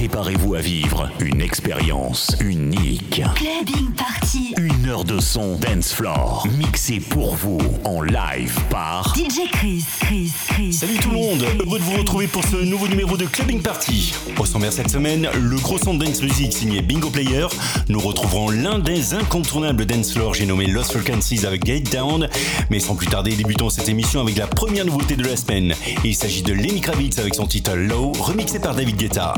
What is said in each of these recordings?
Préparez-vous à vivre une expérience unique. Clubbing Party. Une heure de son dance floor mixé pour vous en live par DJ Chris. Chris. Chris. Salut tout le monde, heureux de vous retrouver pour ce nouveau numéro de Clubbing Party. Au sommaire cette semaine, le gros son de dance music signé Bingo Player. Nous retrouverons l'un des incontournables dance floor, j'ai nommé Lost Frequencies avec Gate Down. Mais sans plus tarder, débutons cette émission avec la première nouveauté de la semaine. Il s'agit de Lenny Kravitz avec son titre Low, remixé par David Guetta.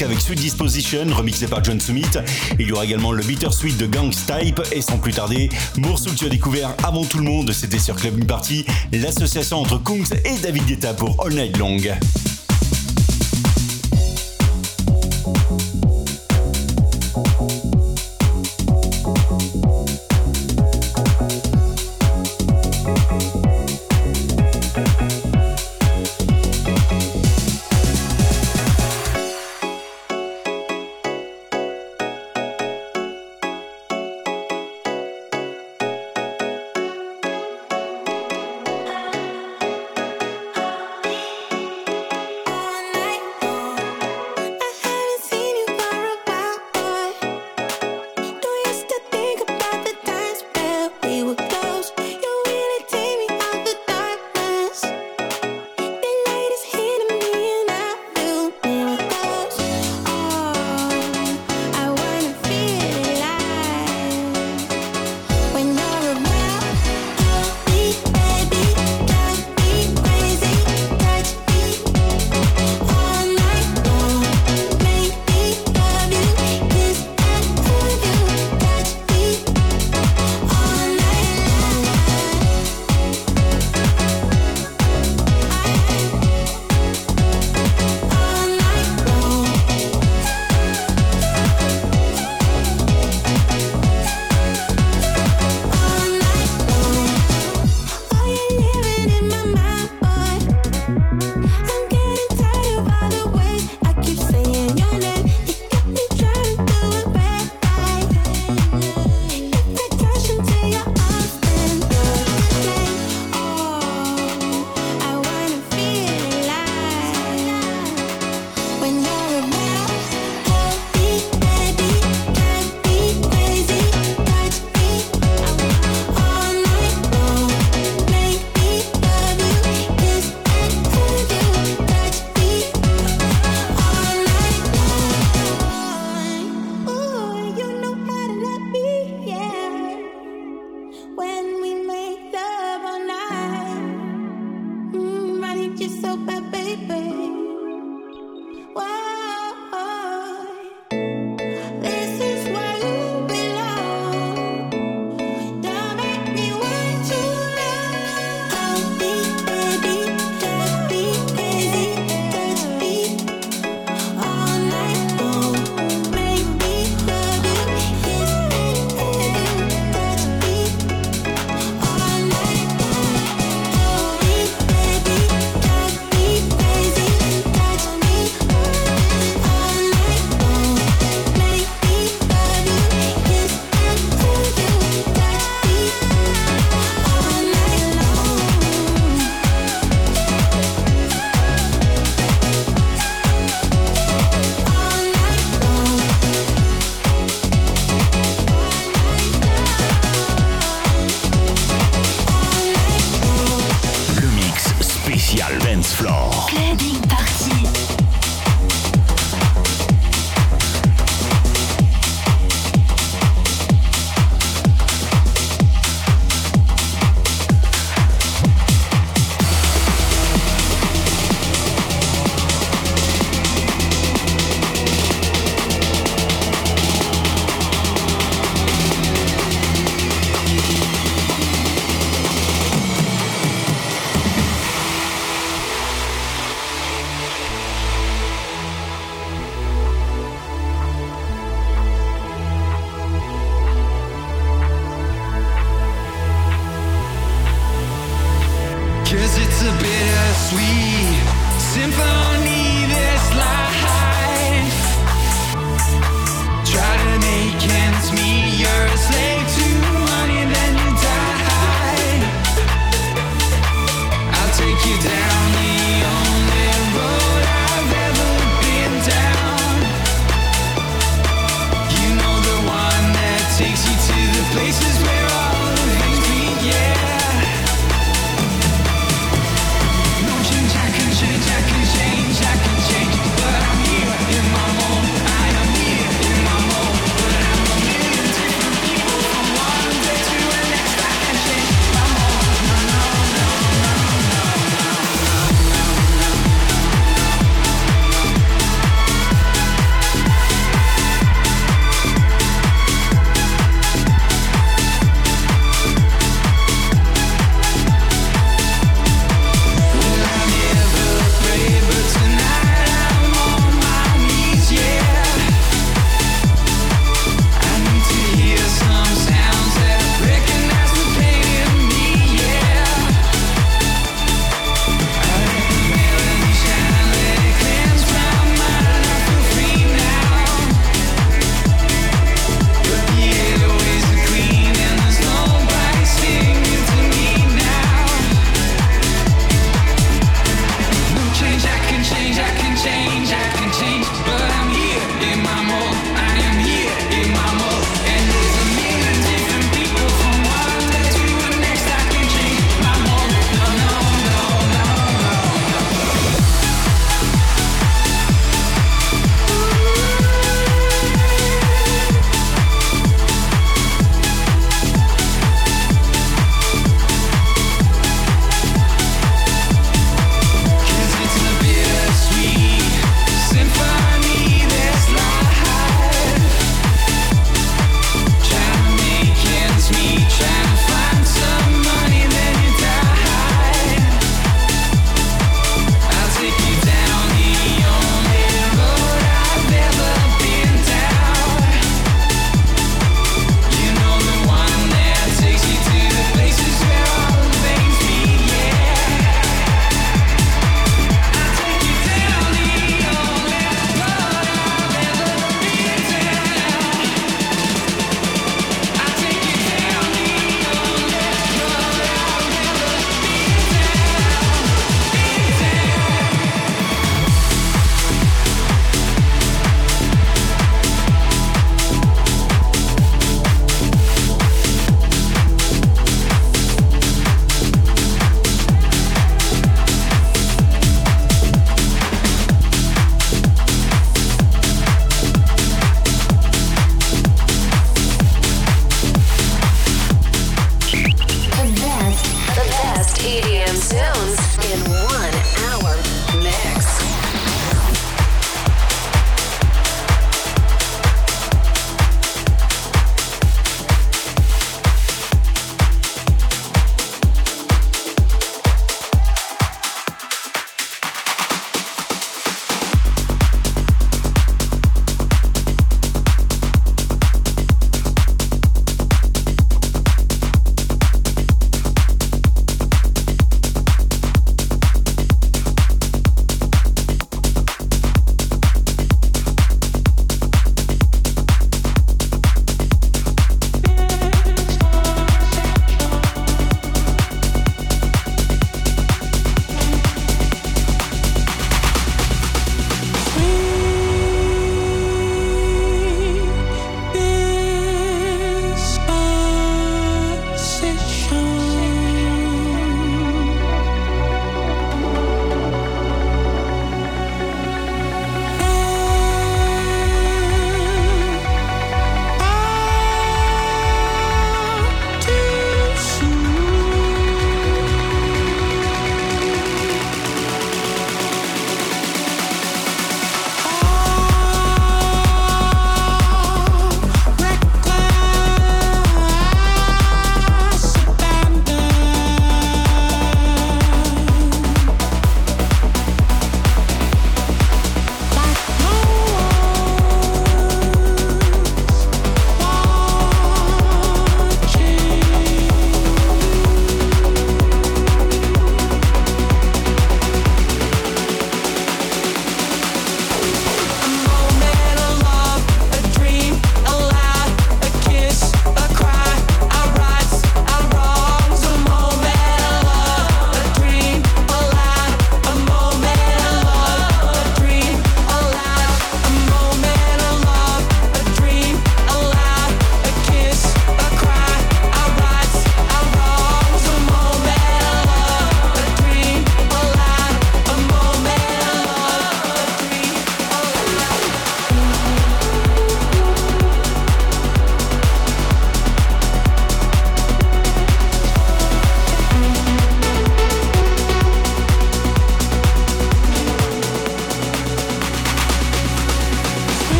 Avec Sweet Disposition, remixé par John Summit. Il y aura également le Bittersweet de Gangs Type et sans plus tarder, morceau tu as découvert avant tout le monde, c'était sur Club Party, l'association entre Kungs et David Guetta pour All Night Long.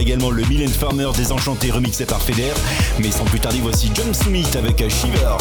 Également le Mylène Farmer Désenchanté remixé par Feder. Mais sans plus tarder, voici John Smith avec Shiver.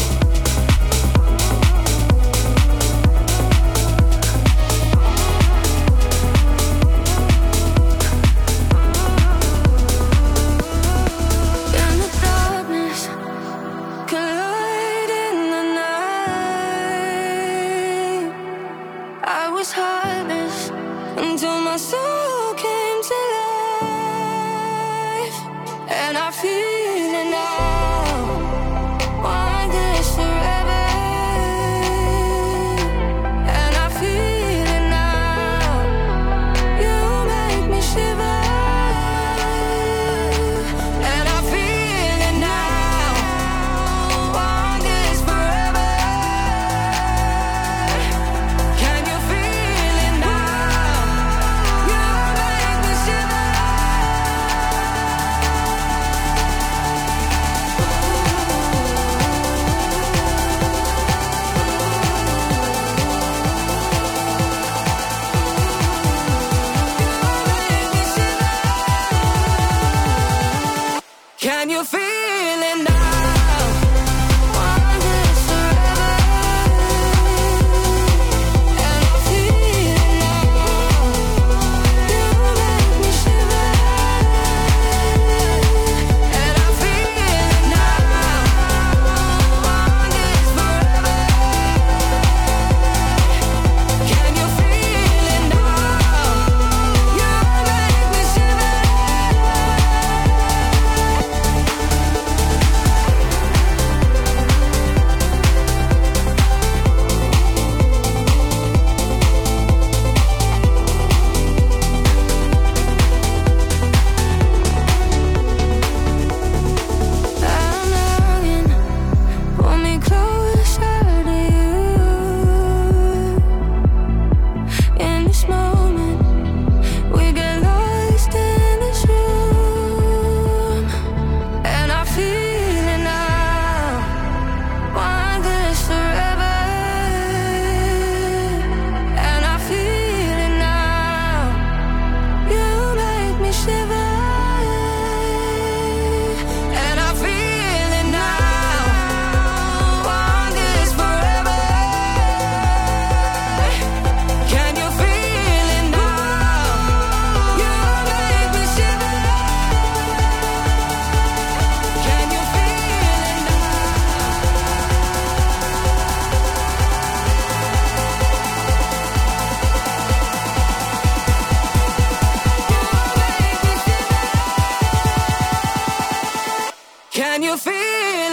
Can you feel?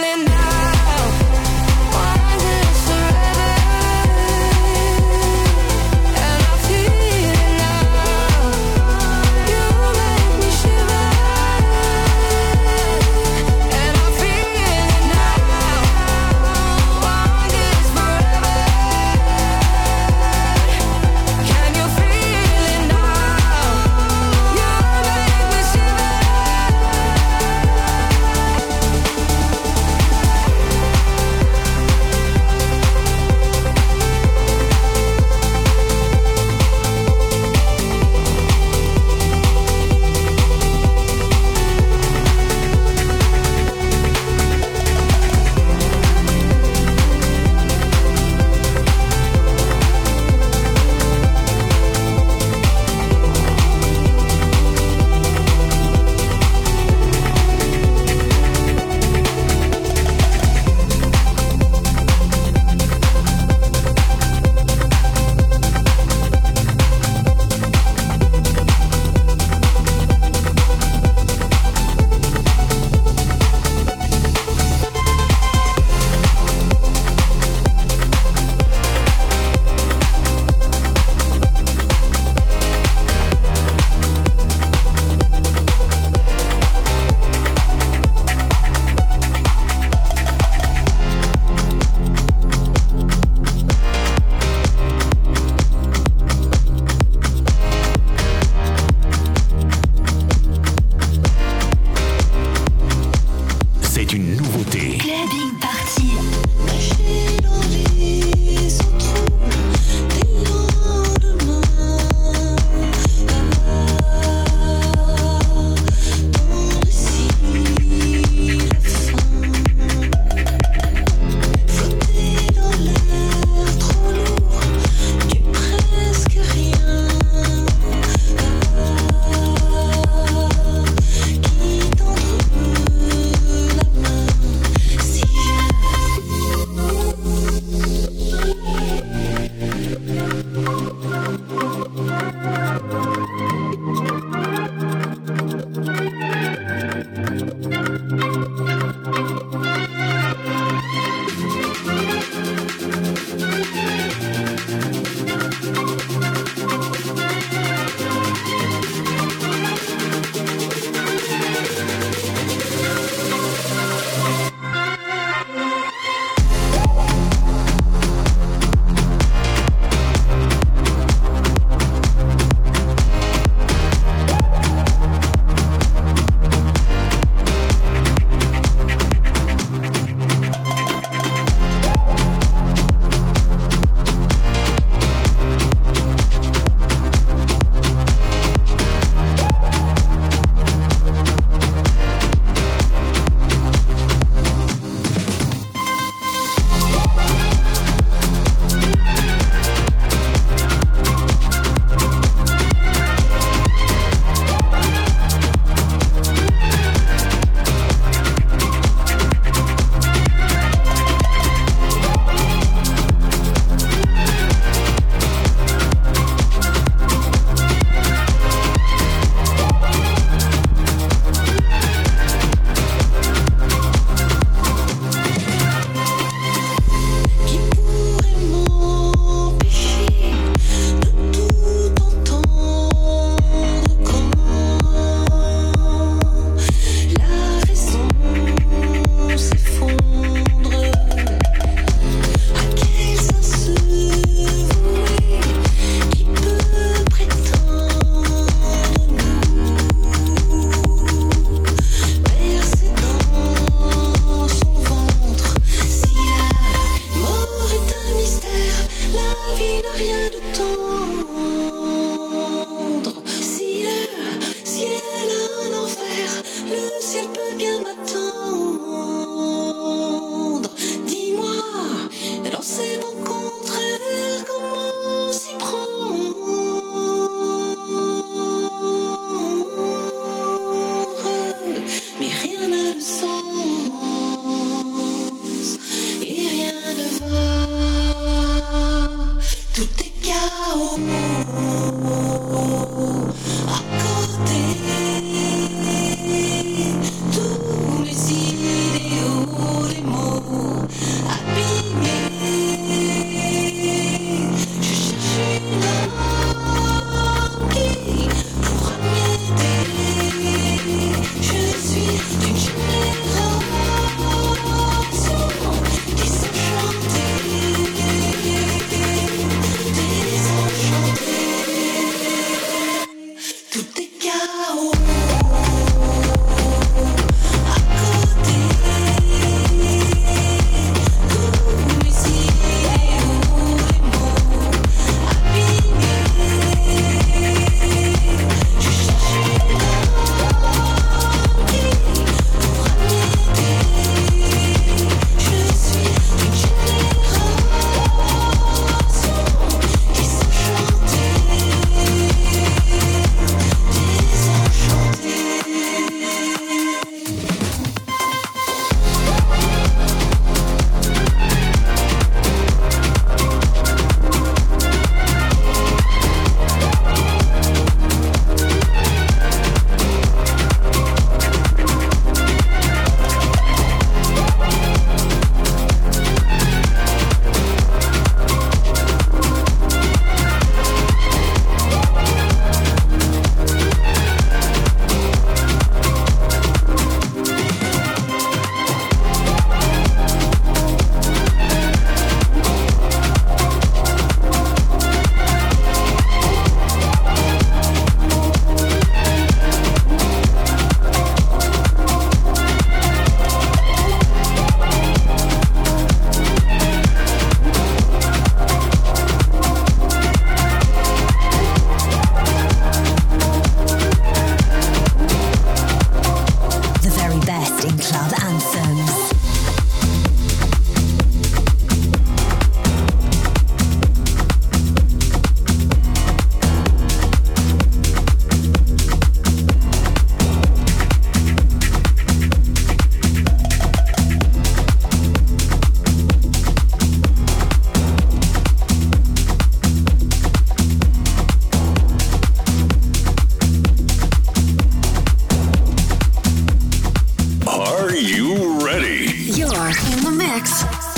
mix.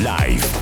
Live.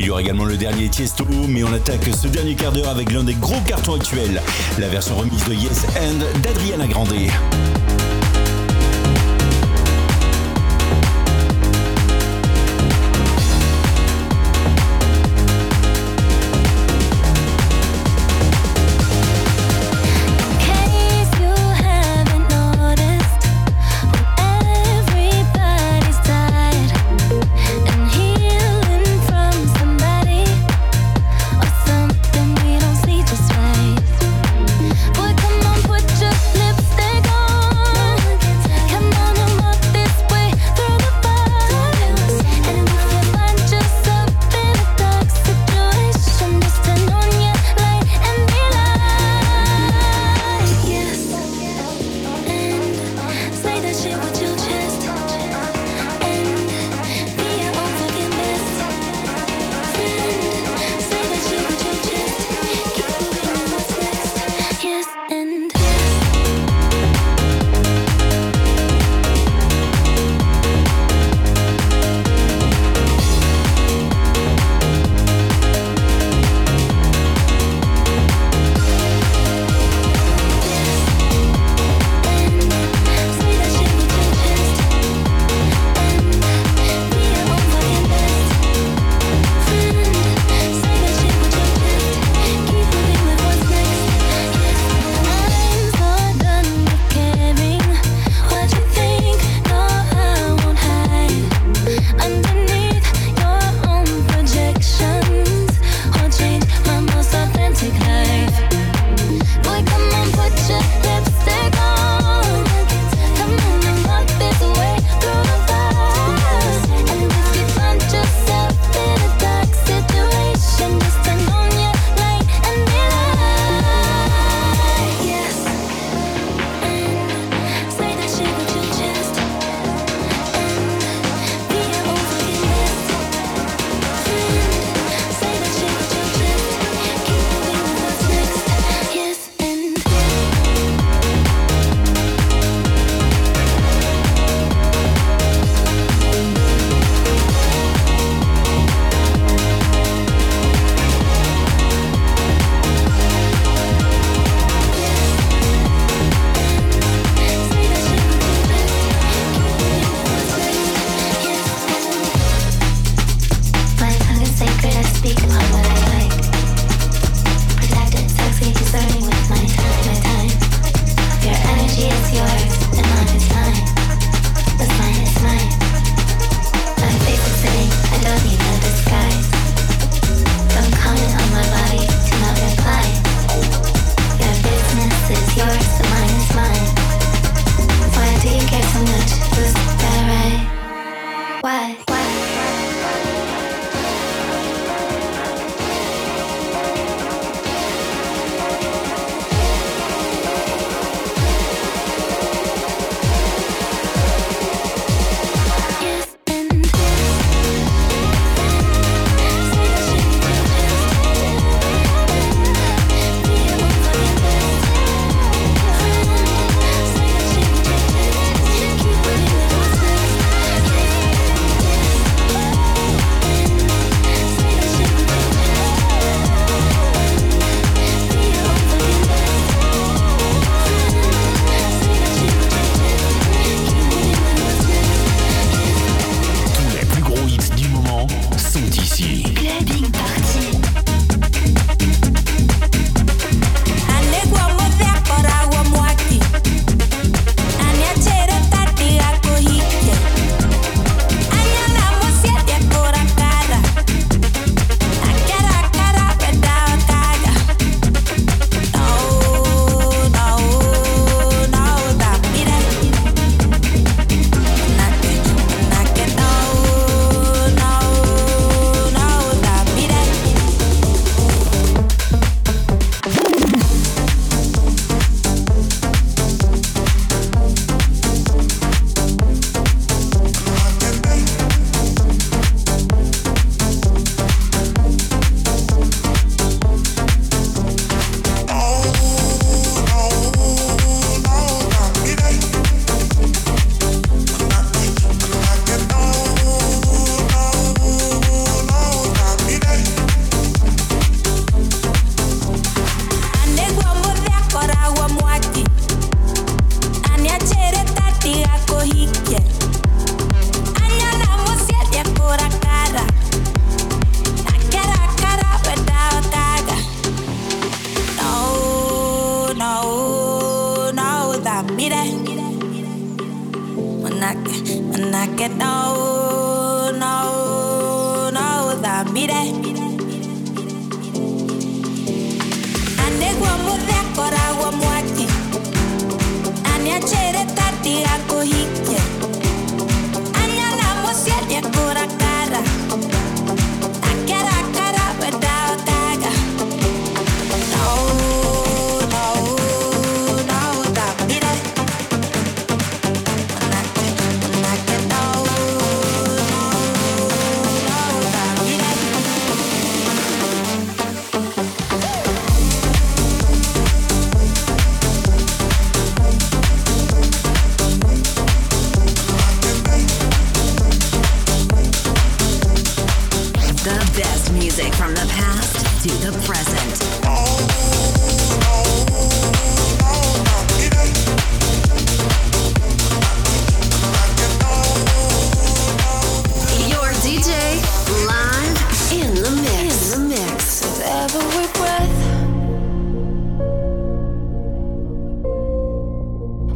Il y aura également le dernier Tiesto, mais on attaque ce dernier quart d'heure avec l'un des gros cartons actuels, la version remise de Yes and d'Adriana Grande.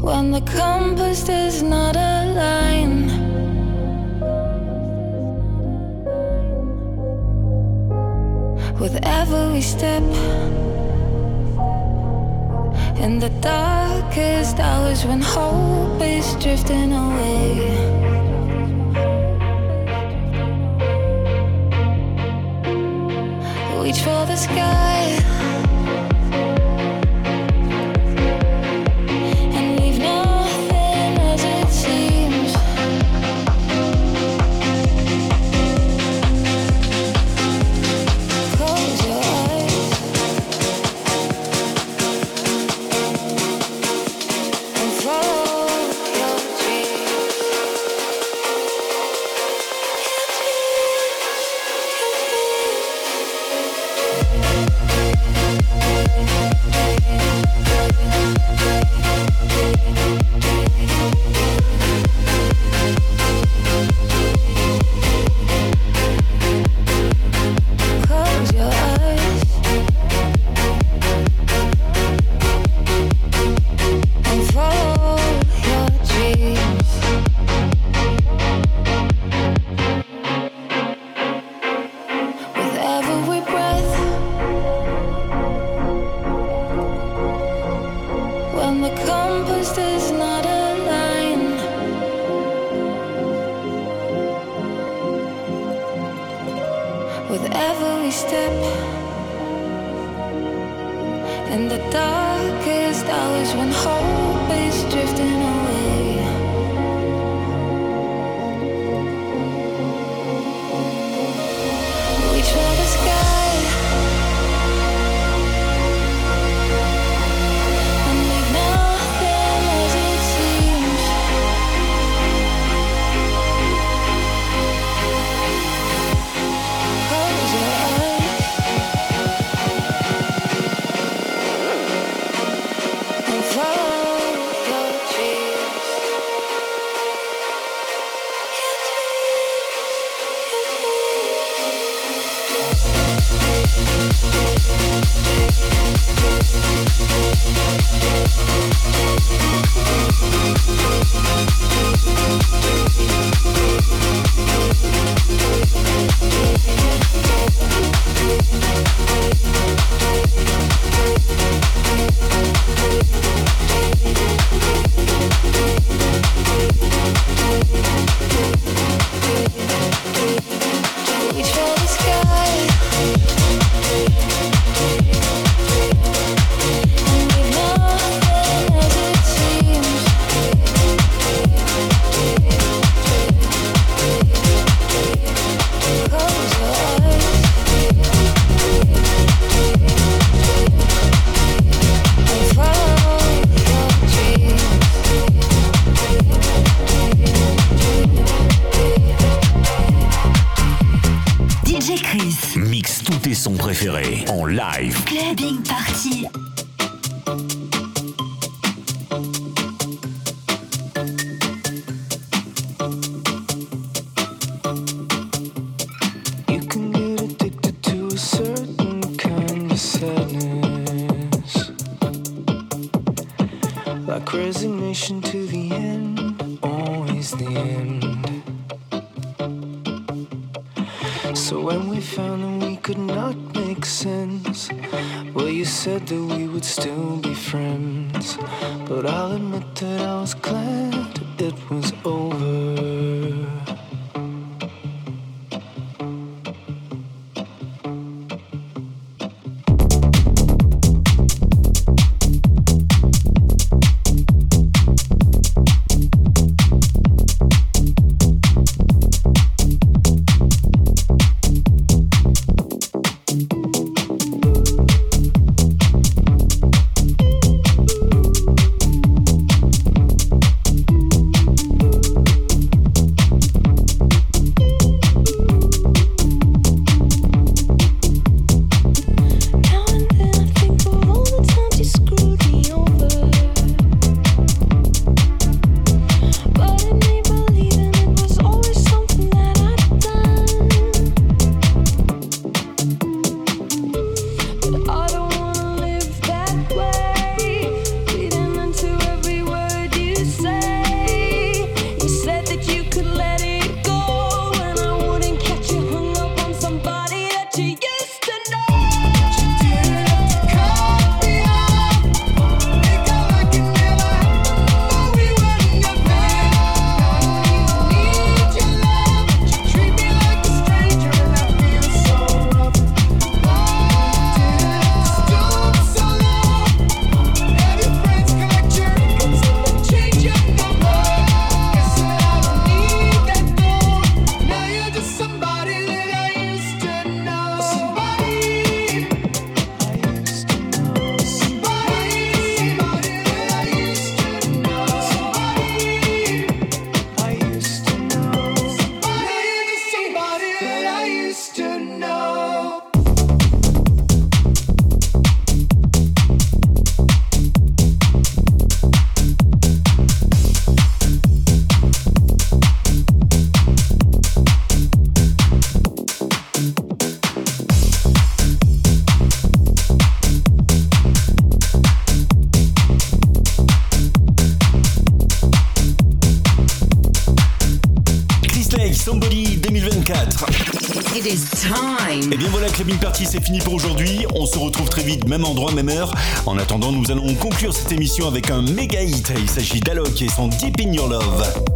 when the compass does not align. With every step in the darkest hours when hope is drifting away. reach for the sky each other. Resignation to the end, always the end. So when we found that we could not make sense, well, you said that we would still be friends. But I'll admit that I was glad it was over. C'est fini pour aujourd'hui. On se retrouve très vite, même endroit, même heure. En attendant, nous allons conclure cette émission avec un méga hit. Il s'agit d'Alok et son Deep in Your Love.